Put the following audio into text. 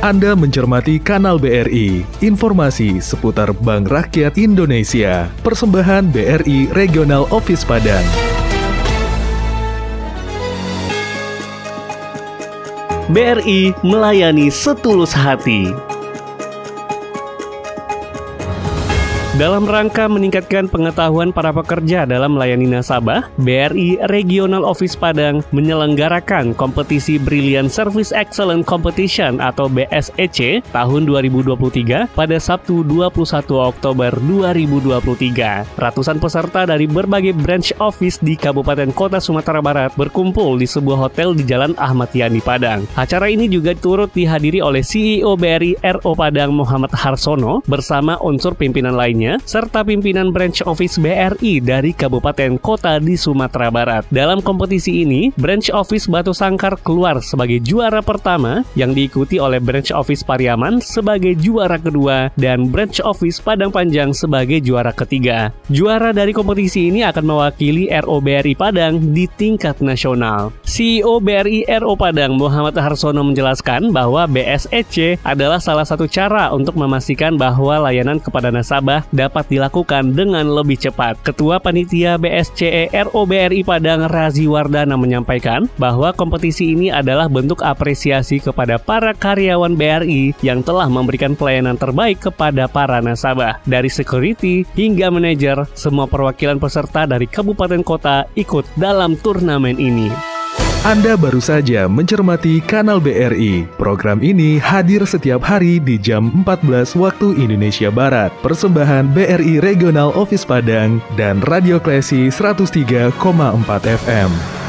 Anda mencermati Kanal BRI, informasi seputar Bank Rakyat Indonesia, persembahan BRI Regional Office Padang. BRI melayani setulus hati. Dalam rangka meningkatkan pengetahuan para pekerja dalam melayani nasabah, BRI Regional Office Padang menyelenggarakan kompetisi Brilliant Service Excellent Competition atau BSEC tahun 2023 pada Sabtu 21 Oktober 2023. Ratusan peserta dari berbagai branch office di Kabupaten Kota Sumatera Barat berkumpul di sebuah hotel di Jalan Ahmad Yani Padang. Acara ini juga turut dihadiri oleh CEO BRI RO Padang Muhammad Harsono bersama unsur pimpinan lainnya serta pimpinan branch office BRI dari kabupaten kota di Sumatera Barat. Dalam kompetisi ini, branch office Batu Sangkar keluar sebagai juara pertama yang diikuti oleh branch office Pariaman sebagai juara kedua dan branch office Padang Panjang sebagai juara ketiga. Juara dari kompetisi ini akan mewakili RO BRI Padang di tingkat nasional. CEO BRI RO Padang Muhammad Harsono menjelaskan bahwa BSEC adalah salah satu cara untuk memastikan bahwa layanan kepada nasabah dapat dilakukan dengan lebih cepat. Ketua Panitia BSCE ROBRI Padang Razi Wardana menyampaikan bahwa kompetisi ini adalah bentuk apresiasi kepada para karyawan BRI yang telah memberikan pelayanan terbaik kepada para nasabah. Dari security hingga manajer, semua perwakilan peserta dari kabupaten kota ikut dalam turnamen ini. Anda baru saja mencermati Kanal BRI. Program ini hadir setiap hari di jam 14 waktu Indonesia Barat. Persembahan BRI Regional Office Padang dan Radio Klesi 103,4 FM.